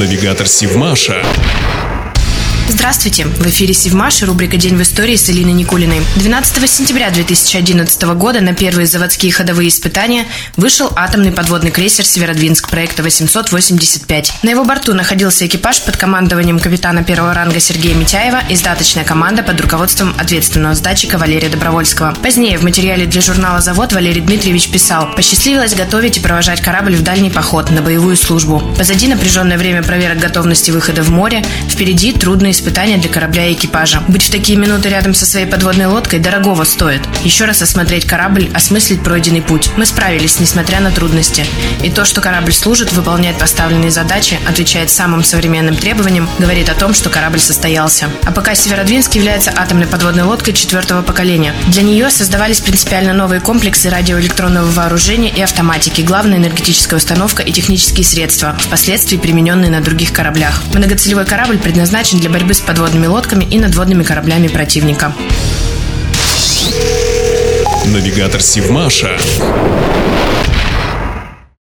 Навигатор Сивмаша. Здравствуйте! В эфире Севмаш и рубрика «День в истории» с Элиной Никулиной. 12 сентября 2011 года на первые заводские ходовые испытания вышел атомный подводный крейсер «Северодвинск» проекта 885. На его борту находился экипаж под командованием капитана первого ранга Сергея Митяева и сдаточная команда под руководством ответственного сдатчика Валерия Добровольского. Позднее в материале для журнала «Завод» Валерий Дмитриевич писал «Посчастливилось готовить и провожать корабль в дальний поход на боевую службу. Позади напряженное время проверок готовности выхода в море, впереди трудные испытания для корабля и экипажа. Быть в такие минуты рядом со своей подводной лодкой дорогого стоит. Еще раз осмотреть корабль, осмыслить пройденный путь. Мы справились, несмотря на трудности. И то, что корабль служит, выполняет поставленные задачи, отвечает самым современным требованиям, говорит о том, что корабль состоялся. А пока Северодвинск является атомной подводной лодкой четвертого поколения. Для нее создавались принципиально новые комплексы радиоэлектронного вооружения и автоматики, главная энергетическая установка и технические средства, впоследствии примененные на других кораблях. Многоцелевой корабль предназначен для борьбы борьбы с подводными лодками и надводными кораблями противника. Навигатор Сивмаша.